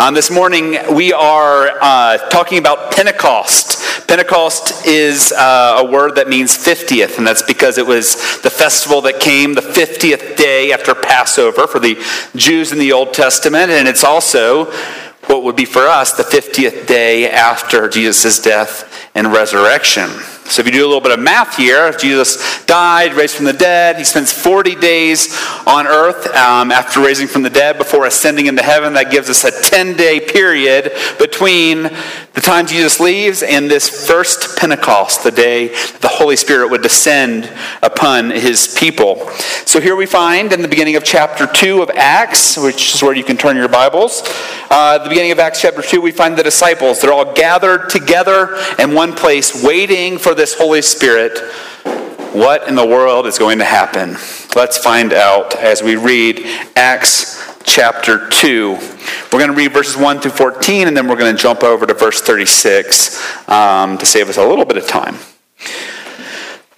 Um, this morning we are uh, talking about Pentecost. Pentecost is uh, a word that means 50th, and that's because it was the festival that came the 50th day after Passover for the Jews in the Old Testament, and it's also what would be for us the 50th day after Jesus' death and resurrection. So if you do a little bit of math here, Jesus died, raised from the dead, he spends 40 days on earth um, after raising from the dead before ascending into heaven. That gives us a 10 day period between the time Jesus leaves and this first Pentecost, the day the Holy Spirit would descend upon his people. So here we find in the beginning of chapter 2 of Acts, which is where you can turn your Bibles, uh, the beginning of Acts chapter 2, we find the disciples. They're all gathered together in one place, waiting for this Holy Spirit, what in the world is going to happen? Let's find out as we read Acts chapter 2. We're going to read verses 1 through 14, and then we're going to jump over to verse 36 um, to save us a little bit of time.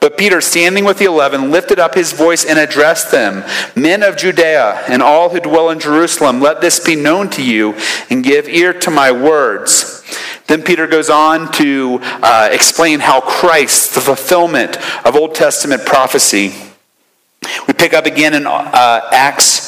But Peter, standing with the eleven, lifted up his voice and addressed them Men of Judea and all who dwell in Jerusalem, let this be known to you and give ear to my words. Then Peter goes on to uh, explain how Christ, the fulfillment of Old Testament prophecy, we pick up again in uh, Acts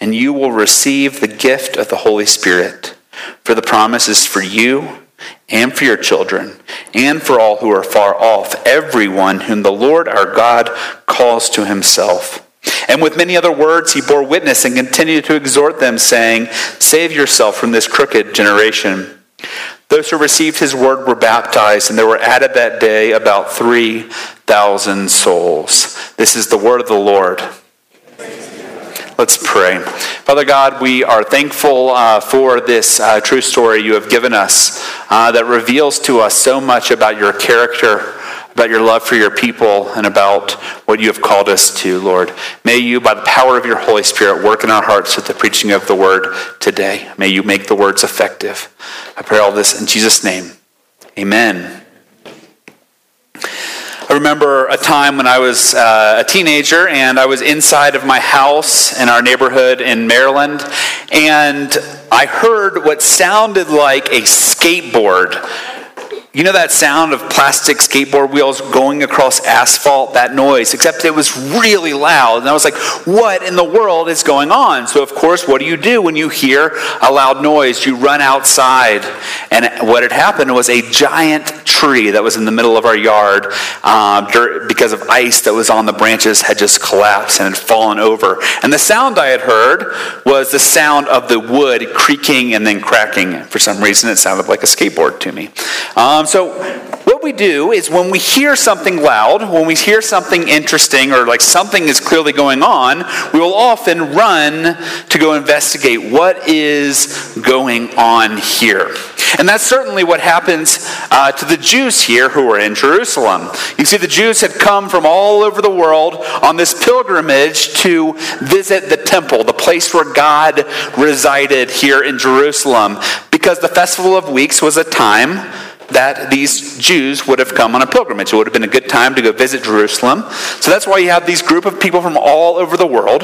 and you will receive the gift of the Holy Spirit. For the promise is for you and for your children, and for all who are far off, everyone whom the Lord our God calls to himself. And with many other words, he bore witness and continued to exhort them, saying, Save yourself from this crooked generation. Those who received his word were baptized, and there were added that day about 3,000 souls. This is the word of the Lord. Let's pray. Father God, we are thankful uh, for this uh, true story you have given us uh, that reveals to us so much about your character about your love for your people and about what you have called us to, Lord. May you, by the power of your Holy Spirit, work in our hearts with the preaching of the word today. May you make the words effective. I pray all this in Jesus' name. Amen. I remember a time when I was uh, a teenager and I was inside of my house in our neighborhood in Maryland, and I heard what sounded like a skateboard you know that sound of plastic skateboard wheels going across asphalt, that noise, except it was really loud. And I was like, what in the world is going on? So, of course, what do you do when you hear a loud noise? You run outside. And what had happened was a giant tree that was in the middle of our yard, uh, because of ice that was on the branches, had just collapsed and had fallen over. And the sound I had heard was the sound of the wood creaking and then cracking. For some reason, it sounded like a skateboard to me. Um, um, so, what we do is when we hear something loud, when we hear something interesting, or like something is clearly going on, we will often run to go investigate what is going on here. And that's certainly what happens uh, to the Jews here who are in Jerusalem. You see, the Jews had come from all over the world on this pilgrimage to visit the temple, the place where God resided here in Jerusalem, because the Festival of Weeks was a time that these Jews would have come on a pilgrimage. It would have been a good time to go visit Jerusalem. So that's why you have these group of people from all over the world.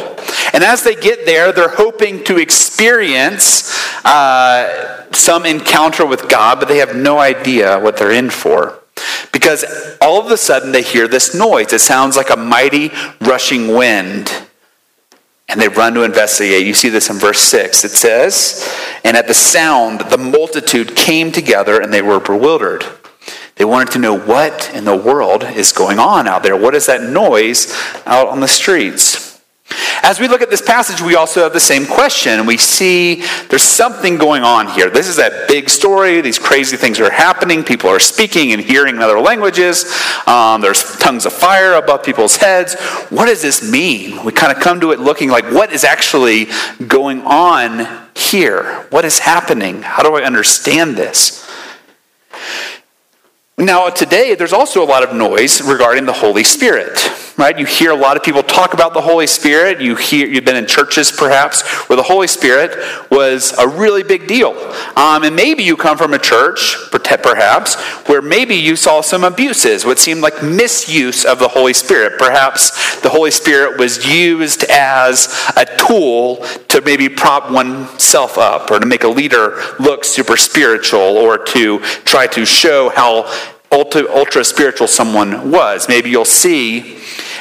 And as they get there, they're hoping to experience uh, some encounter with God, but they have no idea what they're in for. Because all of a sudden they hear this noise. It sounds like a mighty rushing wind and they run to investigate. You see this in verse 6. It says, And at the sound, the multitude came together and they were bewildered. They wanted to know what in the world is going on out there. What is that noise out on the streets? As we look at this passage, we also have the same question. We see there's something going on here. This is that big story. These crazy things are happening. People are speaking and hearing in other languages. Um, there's tongues of fire above people's heads. What does this mean? We kind of come to it looking like what is actually going on here? What is happening? How do I understand this? Now, today, there's also a lot of noise regarding the Holy Spirit right? You hear a lot of people talk about the Holy Spirit. You hear, you've been in churches perhaps where the Holy Spirit was a really big deal. Um, and maybe you come from a church, perhaps, where maybe you saw some abuses, what seemed like misuse of the Holy Spirit. Perhaps the Holy Spirit was used as a tool to maybe prop oneself up or to make a leader look super spiritual or to try to show how ultra, ultra spiritual someone was. Maybe you'll see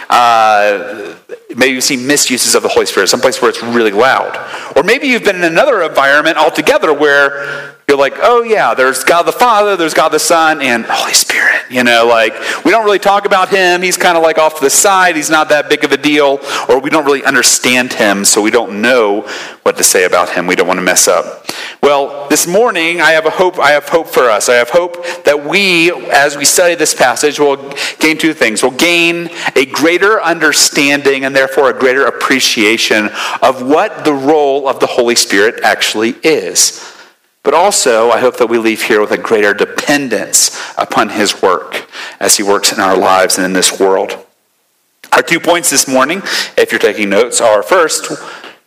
uh, maybe you see misuses of the Holy Spirit, someplace where it's really loud. Or maybe you've been in another environment altogether where you're like, oh yeah, there's God the Father, there's God the Son, and Holy Spirit. You know, like we don't really talk about him. He's kind of like off to the side. He's not that big of a deal, or we don't really understand him, so we don't know what to say about him. We don't want to mess up. Well, this morning I have a hope. I have hope for us. I have hope that we, as we study this passage, will gain two things. We'll gain a greater understanding and therefore a greater appreciation of what the role of the Holy Spirit actually is. But also, I hope that we leave here with a greater dependence upon His work as He works in our lives and in this world. Our two points this morning, if you're taking notes, are first,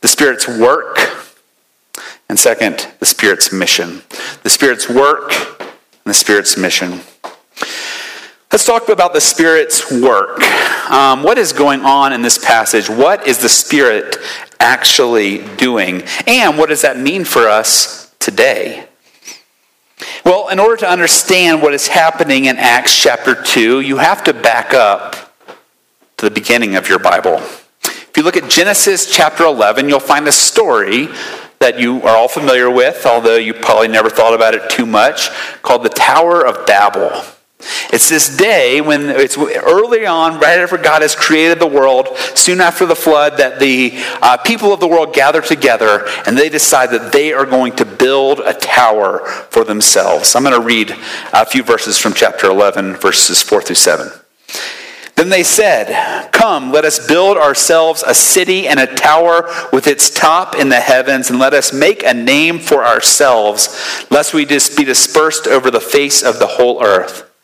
the Spirit's work, and second, the Spirit's mission. The Spirit's work and the Spirit's mission. Let's talk about the Spirit's work. Um, what is going on in this passage? What is the Spirit actually doing? And what does that mean for us today? Well, in order to understand what is happening in Acts chapter 2, you have to back up to the beginning of your Bible. If you look at Genesis chapter 11, you'll find a story that you are all familiar with, although you probably never thought about it too much, called the Tower of Babel. It's this day when it's early on, right after God has created the world, soon after the flood, that the uh, people of the world gather together and they decide that they are going to build a tower for themselves. I'm going to read a few verses from chapter 11, verses 4 through 7. Then they said, Come, let us build ourselves a city and a tower with its top in the heavens, and let us make a name for ourselves, lest we just be dispersed over the face of the whole earth.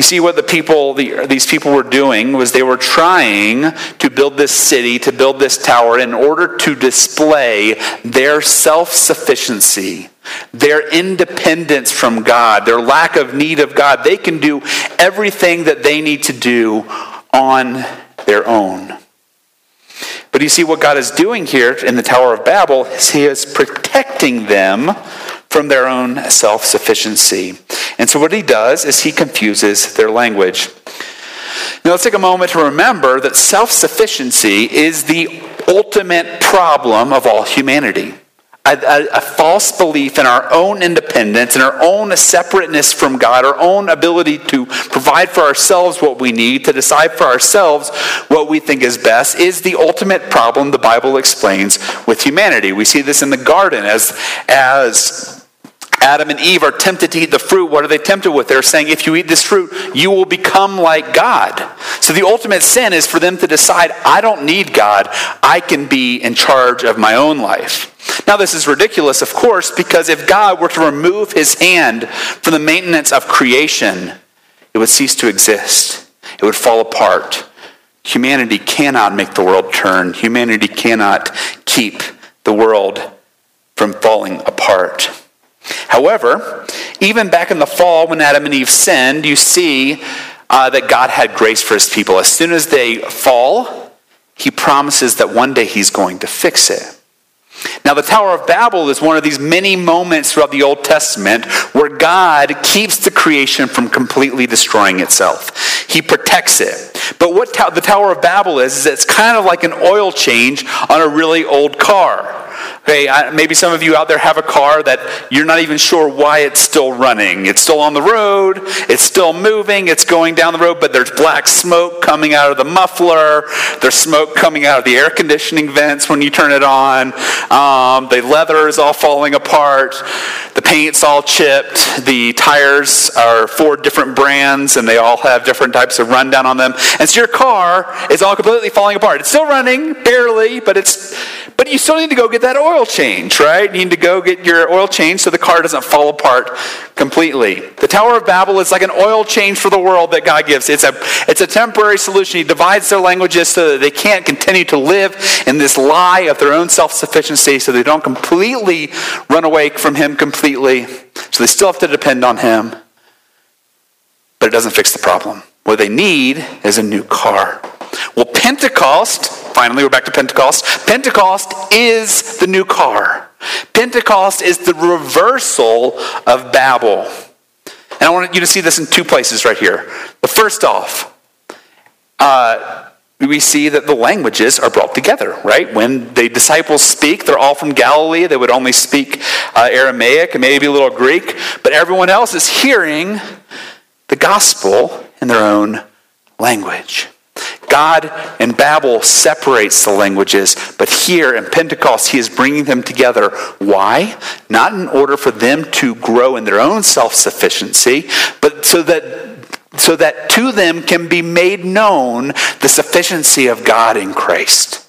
You see, what the people, the, these people were doing was they were trying to build this city, to build this tower in order to display their self sufficiency, their independence from God, their lack of need of God. They can do everything that they need to do on their own. But you see, what God is doing here in the Tower of Babel is He is protecting them from their own self sufficiency. And so, what He does is He confuses their language. Now, let's take a moment to remember that self sufficiency is the ultimate problem of all humanity a, a, a, false belief in our own independence and our own separateness from God, our own ability to provide for ourselves what we need, to decide for ourselves what we think is best, is the ultimate problem the Bible explains with humanity. We see this in the garden as, as Adam and Eve are tempted to eat the fruit. What are they tempted with? They're saying, if you eat this fruit, you will become like God. So the ultimate sin is for them to decide, I don't need God. I can be in charge of my own life. Now, this is ridiculous, of course, because if God were to remove his hand from the maintenance of creation, it would cease to exist, it would fall apart. Humanity cannot make the world turn, humanity cannot keep the world from falling apart. However, even back in the fall when Adam and Eve sinned, you see uh, that God had grace for his people. As soon as they fall, he promises that one day he's going to fix it. Now, the Tower of Babel is one of these many moments throughout the Old Testament where God keeps the creation from completely destroying itself. He protects it. But what the Tower of Babel is, is it's kind of like an oil change on a really old car. Okay, maybe some of you out there have a car that you're not even sure why it's still running. It's still on the road, it's still moving, it's going down the road, but there's black smoke coming out of the muffler, there's smoke coming out of the air conditioning vents when you turn it on, um, the leather is all falling apart, the paint's all chipped, the tires are four different brands and they all have different types of rundown on them. And so your car is all completely falling apart. It's still running, barely, but it's but you still need to go get that oil change, right? You need to go get your oil change so the car doesn't fall apart completely. The Tower of Babel is like an oil change for the world that God gives. It's a, it's a temporary solution. He divides their languages so that they can't continue to live in this lie of their own self sufficiency, so they don't completely run away from Him completely. So they still have to depend on Him. But it doesn't fix the problem. What they need is a new car. Well, Pentecost finally, we're back to Pentecost. Pentecost is the new car. Pentecost is the reversal of Babel. And I want you to see this in two places right here. But first off, uh, we see that the languages are brought together, right? When the disciples speak, they're all from Galilee. They would only speak uh, Aramaic and maybe a little Greek, but everyone else is hearing the gospel in their own language. God in Babel separates the languages, but here in Pentecost, he is bringing them together. Why? Not in order for them to grow in their own self sufficiency, but so that so that to them can be made known the sufficiency of God in Christ.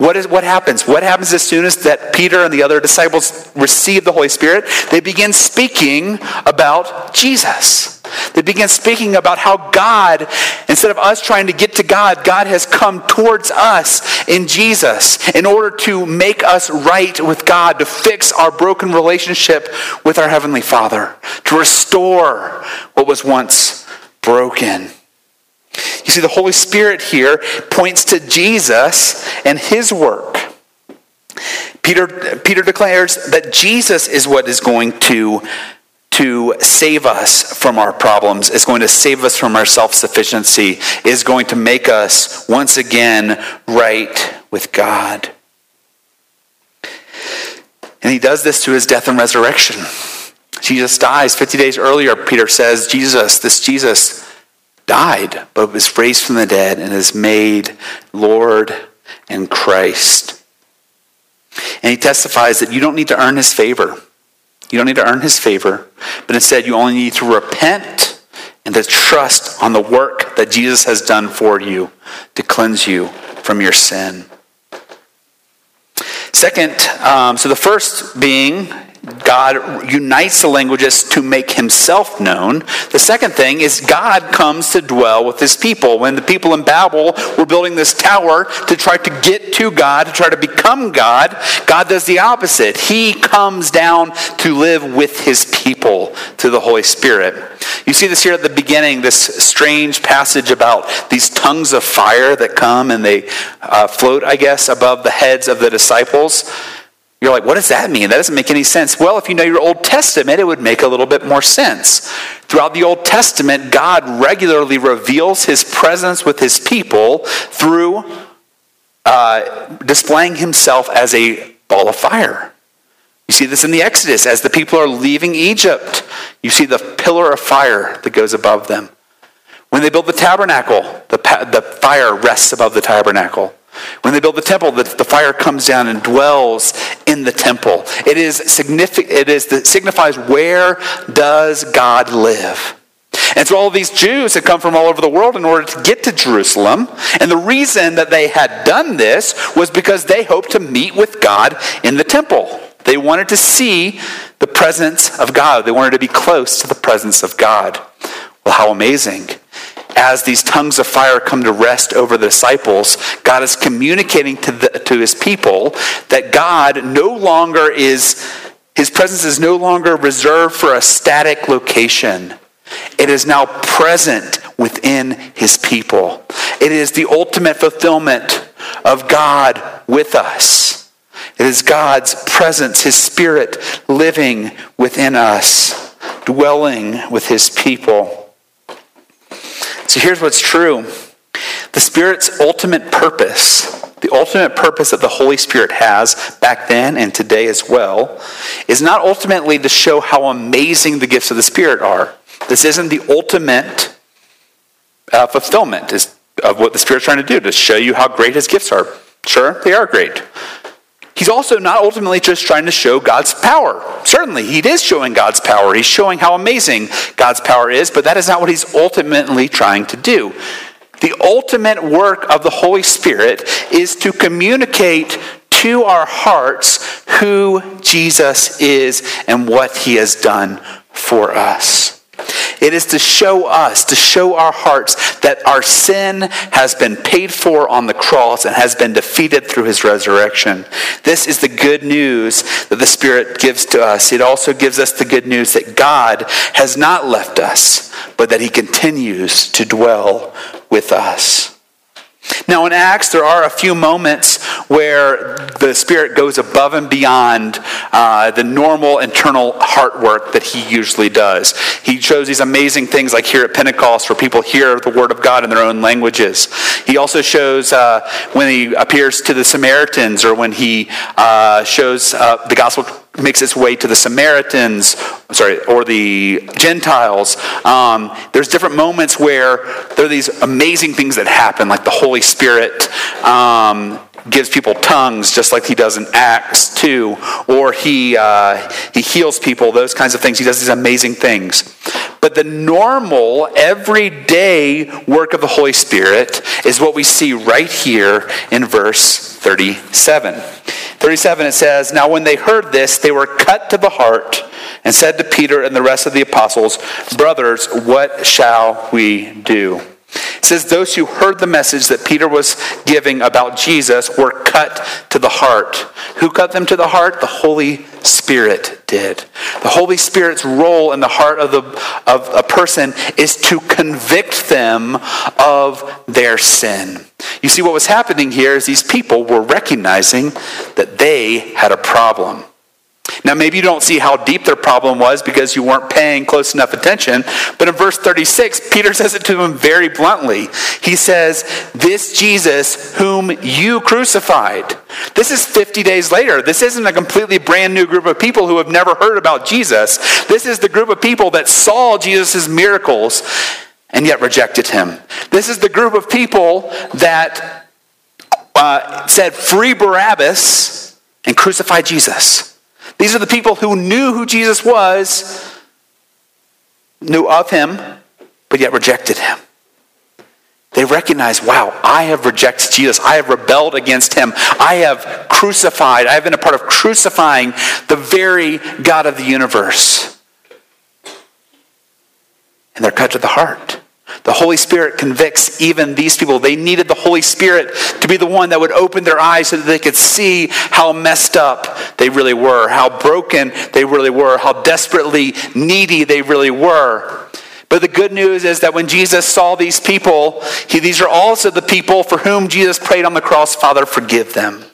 What, is, what happens? What happens as soon as that Peter and the other disciples receive the Holy Spirit? They begin speaking about Jesus. They begin speaking about how God, instead of us trying to get to God, God has come towards us in Jesus in order to make us right with God, to fix our broken relationship with our Heavenly Father, to restore what was once broken. You see, the Holy Spirit here points to Jesus and his work. Peter, Peter declares that Jesus is what is going to, to save us from our problems, is going to save us from our self sufficiency, is going to make us once again right with God. And he does this through his death and resurrection. Jesus dies 50 days earlier. Peter says, Jesus, this Jesus, died, but was raised from the dead and is made Lord and Christ. And he testifies that you don't need to earn his favor. You don't need to earn his favor, but instead you only need to repent and to trust on the work that Jesus has done for you to cleanse you from your sin. Second, um, so the first being God unites the languages to make himself known. The second thing is God comes to dwell with his people. When the people in Babel were building this tower to try to get to God, to try to become God, God does the opposite. He comes down to live with his people through the Holy Spirit. You see this here at the beginning, this strange passage about these tongues of fire that come and they uh, float, I guess, above the heads of the disciples. You're like, what does that mean? That doesn't make any sense. Well, if you know your Old Testament, it would make a little bit more sense. Throughout the Old Testament, God regularly reveals his presence with his people through uh, displaying himself as a ball of fire. You see this in the Exodus as the people are leaving Egypt. You see the pillar of fire that goes above them. When they build the tabernacle, the, the fire rests above the tabernacle. When they build the temple, the, the fire comes down and dwells in the temple. It is significant. It is the, signifies where does God live. And so all these Jews had come from all over the world in order to get to Jerusalem. And the reason that they had done this was because they hoped to meet with God in the temple. They wanted to see the presence of God. They wanted to be close to the presence of God. Well, how amazing as these tongues of fire come to rest over the disciples, God is communicating to, the, to his people that God no longer is, his presence is no longer reserved for a static location. It is now present within his people. It is the ultimate fulfillment of God with us. It is God's presence, his spirit living within us, dwelling with his people. So here's what's true the Spirit's ultimate purpose, the ultimate purpose that the Holy Spirit has back then and today as well, is not ultimately to show how amazing the gifts of the Spirit are. This isn't the ultimate uh, fulfillment of what the Spirit's trying to do, to show you how great his gifts are. Sure, they are great. He's also not ultimately just trying to show God's power. Certainly, he is showing God's power. He's showing how amazing God's power is, but that is not what he's ultimately trying to do. The ultimate work of the Holy Spirit is to communicate to our hearts who Jesus is and what he has done for us. It is to show us, to show our hearts that our sin has been paid for on the cross and has been defeated through his resurrection. This is the good news that the Spirit gives to us. It also gives us the good news that God has not left us, but that he continues to dwell with us. Now, in Acts, there are a few moments where the Spirit goes above and beyond uh, the normal internal heart work that He usually does. He shows these amazing things like here at Pentecost, where people hear the Word of God in their own languages. He also shows uh, when He appears to the Samaritans or when He uh, shows uh, the gospel makes its way to the Samaritans, sorry, or the Gentiles. Um, there's different moments where there are these amazing things that happen, like the Holy Spirit um, gives people tongues, just like he does in Acts 2, or he, uh, he heals people, those kinds of things. He does these amazing things. But the normal, everyday work of the Holy Spirit is what we see right here in verse 37. 37 it says, Now when they heard this, they were cut to the heart and said to Peter and the rest of the apostles, Brothers, what shall we do? It says, Those who heard the message that Peter was giving about Jesus were cut to the heart. Who cut them to the heart? The Holy Spirit did. The Holy Spirit's role in the heart of, the, of a person is to convict them of their sin. You see, what was happening here is these people were recognizing that they had a problem. Now, maybe you don't see how deep their problem was because you weren't paying close enough attention. But in verse 36, Peter says it to them very bluntly. He says, This Jesus whom you crucified. This is 50 days later. This isn't a completely brand new group of people who have never heard about Jesus. This is the group of people that saw Jesus' miracles and yet rejected him. This is the group of people that uh, said, Free Barabbas and crucify Jesus. These are the people who knew who Jesus was, knew of him, but yet rejected him. They recognize, wow, I have rejected Jesus. I have rebelled against him. I have crucified. I have been a part of crucifying the very God of the universe. And they're cut to the heart. The Holy Spirit convicts even these people. They needed the Holy Spirit to be the one that would open their eyes so that they could see how messed up they really were, how broken they really were, how desperately needy they really were. But the good news is that when Jesus saw these people, he, these are also the people for whom Jesus prayed on the cross, Father, forgive them,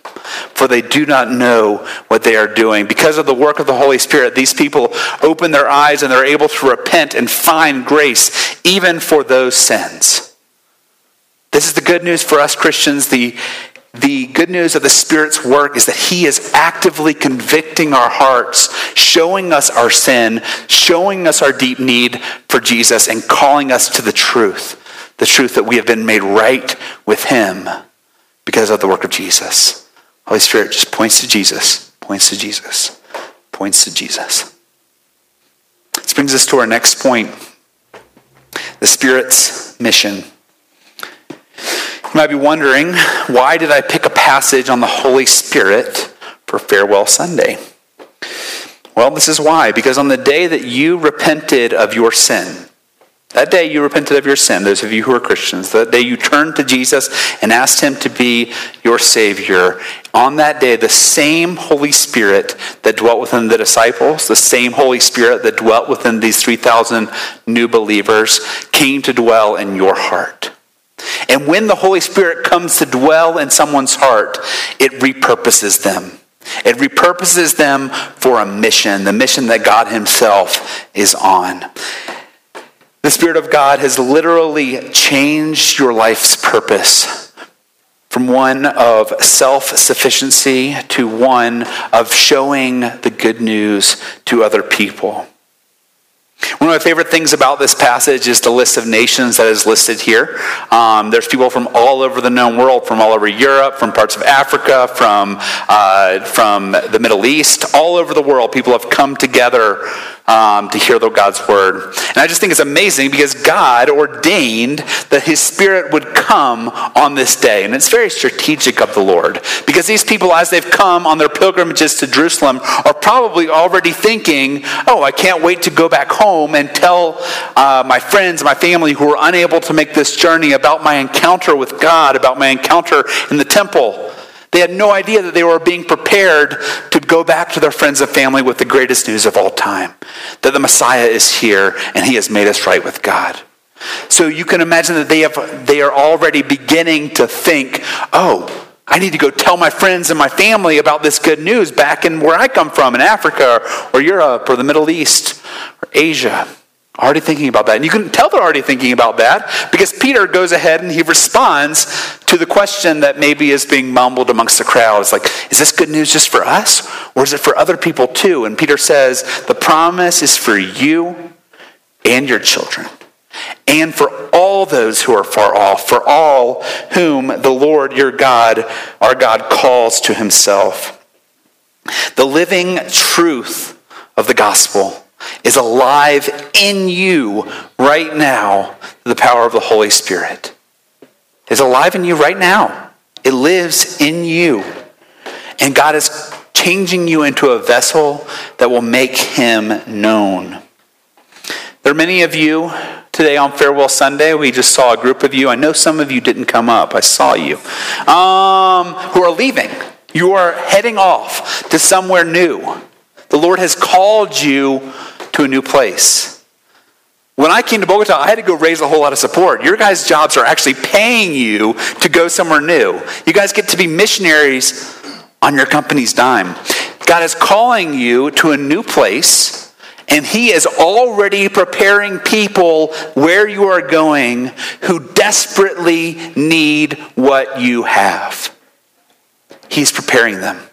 for they do not know what they are doing. Because of the work of the Holy Spirit, these people open their eyes and they're able to repent and find grace even for those sins. This is the good news for us Christians. The the good news of the Spirit's work is that He is actively convicting our hearts, showing us our sin, showing us our deep need for Jesus, and calling us to the truth the truth that we have been made right with Him because of the work of Jesus. Holy Spirit just points to Jesus, points to Jesus, points to Jesus. This brings us to our next point the Spirit's mission. You might be wondering, why did I pick a passage on the Holy Spirit for Farewell Sunday? Well, this is why. Because on the day that you repented of your sin, that day you repented of your sin, those of you who are Christians, that day you turned to Jesus and asked him to be your Savior, on that day, the same Holy Spirit that dwelt within the disciples, the same Holy Spirit that dwelt within these 3,000 new believers, came to dwell in your heart. And when the Holy Spirit comes to dwell in someone's heart, it repurposes them. It repurposes them for a mission, the mission that God Himself is on. The Spirit of God has literally changed your life's purpose from one of self sufficiency to one of showing the good news to other people. One of my favorite things about this passage is the list of nations that is listed here. Um, there's people from all over the known world, from all over Europe, from parts of Africa, from, uh, from the Middle East, all over the world. People have come together um, to hear the God's word. And I just think it's amazing because God ordained that His Spirit would come on this day. And it's very strategic of the Lord because these people, as they've come on their pilgrimages to Jerusalem, are probably already thinking, oh, I can't wait to go back home and tell uh, my friends, my family who are unable to make this journey about my encounter with God, about my encounter in the temple. They had no idea that they were being prepared to go back to their friends and family with the greatest news of all time that the Messiah is here and he has made us right with God. So you can imagine that they, have, they are already beginning to think, oh, I need to go tell my friends and my family about this good news back in where I come from, in Africa or, or Europe or the Middle East or Asia. Already thinking about that. And you can tell they're already thinking about that because Peter goes ahead and he responds to the question that maybe is being mumbled amongst the crowd. It's like, is this good news just for us or is it for other people too? And Peter says, the promise is for you and your children and for all those who are far off, for all whom the Lord your God, our God, calls to himself. The living truth of the gospel is alive in you right now, the power of the Holy Spirit. Is alive in you right now. It lives in you. And God is changing you into a vessel that will make him known. There are many of you today on Farewell Sunday. We just saw a group of you. I know some of you didn't come up. I saw you. Um, who are leaving. You are heading off to somewhere new. The Lord has called you to a new place. When I came to Bogota, I had to go raise a whole lot of support. Your guys' jobs are actually paying you to go somewhere new. You guys get to be missionaries on your company's dime. God is calling you to a new place, and He is already preparing people where you are going who desperately need what you have. He's preparing them.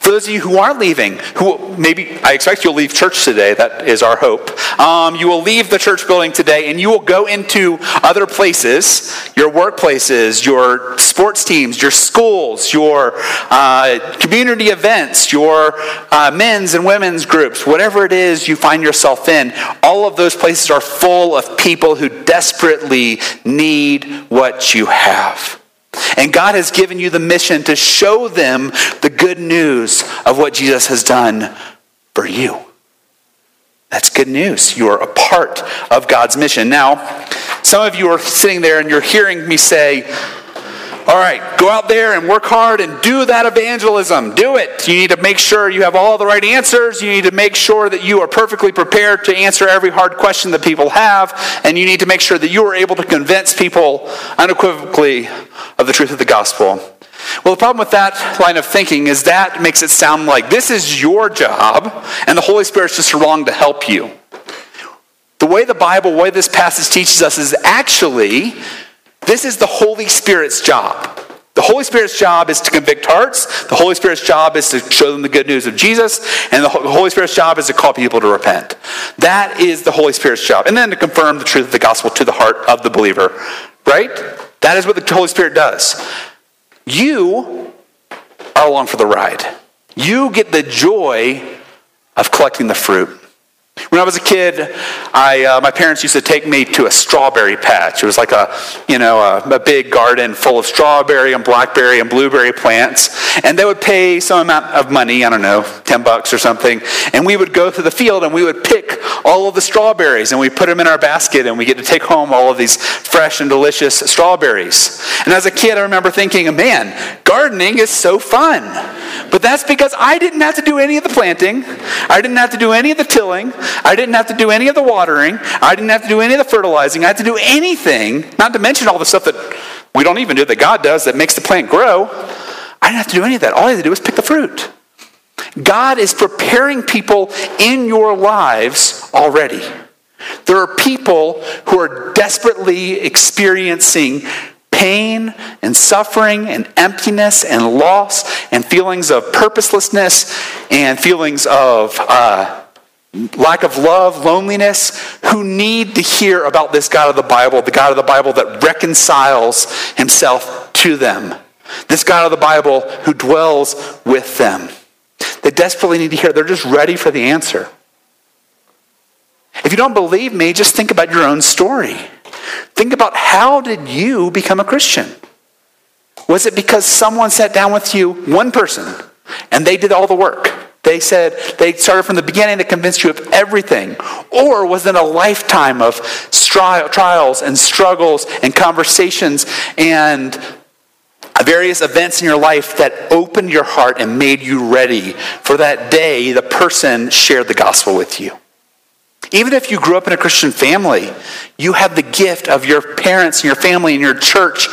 For those of you who are leaving, who maybe I expect you'll leave church today, that is our hope. Um, you will leave the church building today and you will go into other places, your workplaces, your sports teams, your schools, your uh, community events, your uh, men's and women's groups, whatever it is you find yourself in. All of those places are full of people who desperately need what you have. And God has given you the mission to show them the good news of what Jesus has done for you. That's good news. You are a part of God's mission. Now, some of you are sitting there and you're hearing me say, all right, go out there and work hard and do that evangelism. Do it. You need to make sure you have all the right answers. You need to make sure that you are perfectly prepared to answer every hard question that people have. And you need to make sure that you are able to convince people unequivocally of the truth of the gospel. Well, the problem with that line of thinking is that makes it sound like this is your job and the Holy Spirit's just along to help you. The way the Bible, the way this passage teaches us is actually this is the Holy Spirit's job. The Holy Spirit's job is to convict hearts. The Holy Spirit's job is to show them the good news of Jesus. And the Holy Spirit's job is to call people to repent. That is the Holy Spirit's job. And then to confirm the truth of the gospel to the heart of the believer. Right? That is what the Holy Spirit does. You are along for the ride. You get the joy of collecting the fruit. When I was a kid, I, uh, my parents used to take me to a strawberry patch. It was like a, you know, a, a, big garden full of strawberry and blackberry and blueberry plants. And they would pay some amount of money, I don't know, 10 bucks or something. And we would go to the field and we would pick all of the strawberries and we put them in our basket and we get to take home all of these fresh and delicious strawberries. And as a kid, I remember thinking, man, gardening is so fun. But that's because I didn't have to do any of the planting. I didn't have to do any of the tilling. I didn't have to do any of the watering. I didn't have to do any of the fertilizing. I had to do anything, not to mention all the stuff that we don't even do that God does that makes the plant grow. I didn't have to do any of that. All I had to do was pick the fruit. God is preparing people in your lives already. There are people who are desperately experiencing pain and suffering and emptiness and loss and feelings of purposelessness and feelings of uh, lack of love, loneliness, who need to hear about this God of the Bible, the God of the Bible that reconciles himself to them, this God of the Bible who dwells with them. They desperately need to hear. They're just ready for the answer. If you don't believe me, just think about your own story. Think about how did you become a Christian? Was it because someone sat down with you, one person, and they did all the work? They said they started from the beginning to convince you of everything. Or was it a lifetime of trials and struggles and conversations and various events in your life that opened your heart and made you ready for that day the person shared the gospel with you? Even if you grew up in a Christian family, you have the gift of your parents and your family and your church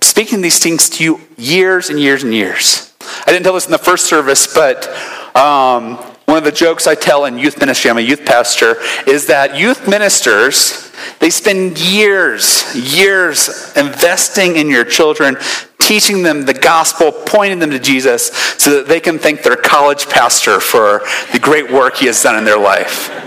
speaking these things to you years and years and years. I didn't tell this in the first service, but um, one of the jokes I tell in youth ministry, I'm a youth pastor, is that youth ministers, they spend years, years investing in your children, teaching them the gospel, pointing them to Jesus, so that they can thank their college pastor for the great work he has done in their life.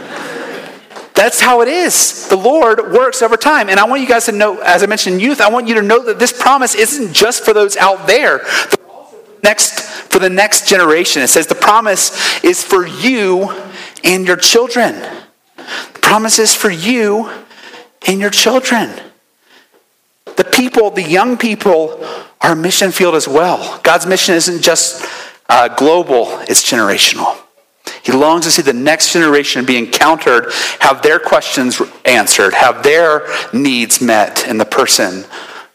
That's how it is. The Lord works over time. And I want you guys to know, as I mentioned, youth, I want you to know that this promise isn't just for those out there. The next for the next generation. It says the promise is for you and your children. The promise is for you and your children. The people, the young people, are a mission field as well. God's mission isn't just uh, global, it's generational. He longs to see the next generation be encountered, have their questions answered, have their needs met in the person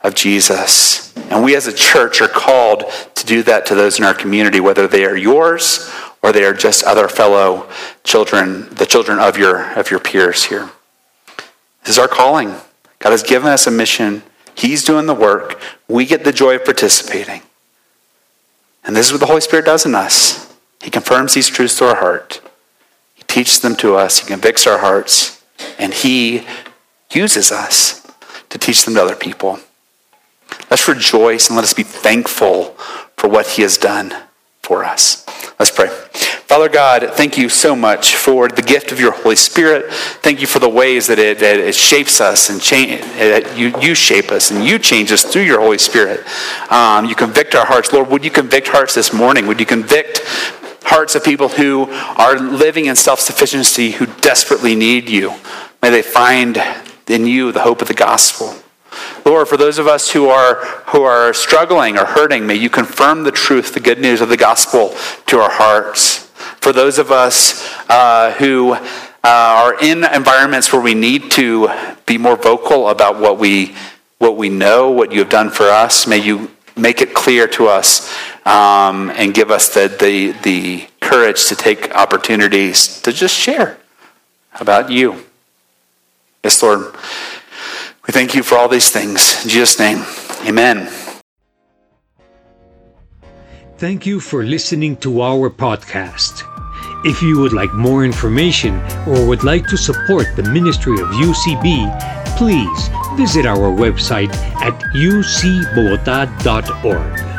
of Jesus. And we as a church are called to do that to those in our community, whether they are yours or they are just other fellow children, the children of your, of your peers here. This is our calling. God has given us a mission. He's doing the work. We get the joy of participating. And this is what the Holy Spirit does in us. He confirms these truths to our heart. He teaches them to us. He convicts our hearts. And He uses us to teach them to other people. Let's rejoice and let us be thankful for what he has done for us. Let's pray. Father God, thank you so much for the gift of your Holy Spirit. Thank you for the ways that it, that it shapes us and change, that you, you shape us and you change us through your Holy Spirit. Um, you convict our hearts. Lord, would you convict hearts this morning? Would you convict hearts of people who are living in self sufficiency, who desperately need you? May they find in you the hope of the gospel. Lord, for those of us who are, who are struggling or hurting, may you confirm the truth, the good news of the gospel to our hearts. For those of us uh, who uh, are in environments where we need to be more vocal about what we, what we know, what you have done for us, may you make it clear to us um, and give us the, the, the courage to take opportunities to just share about you. Yes, Lord. We thank you for all these things. In Jesus' name, amen. Thank you for listening to our podcast. If you would like more information or would like to support the ministry of UCB, please visit our website at ucbogota.org.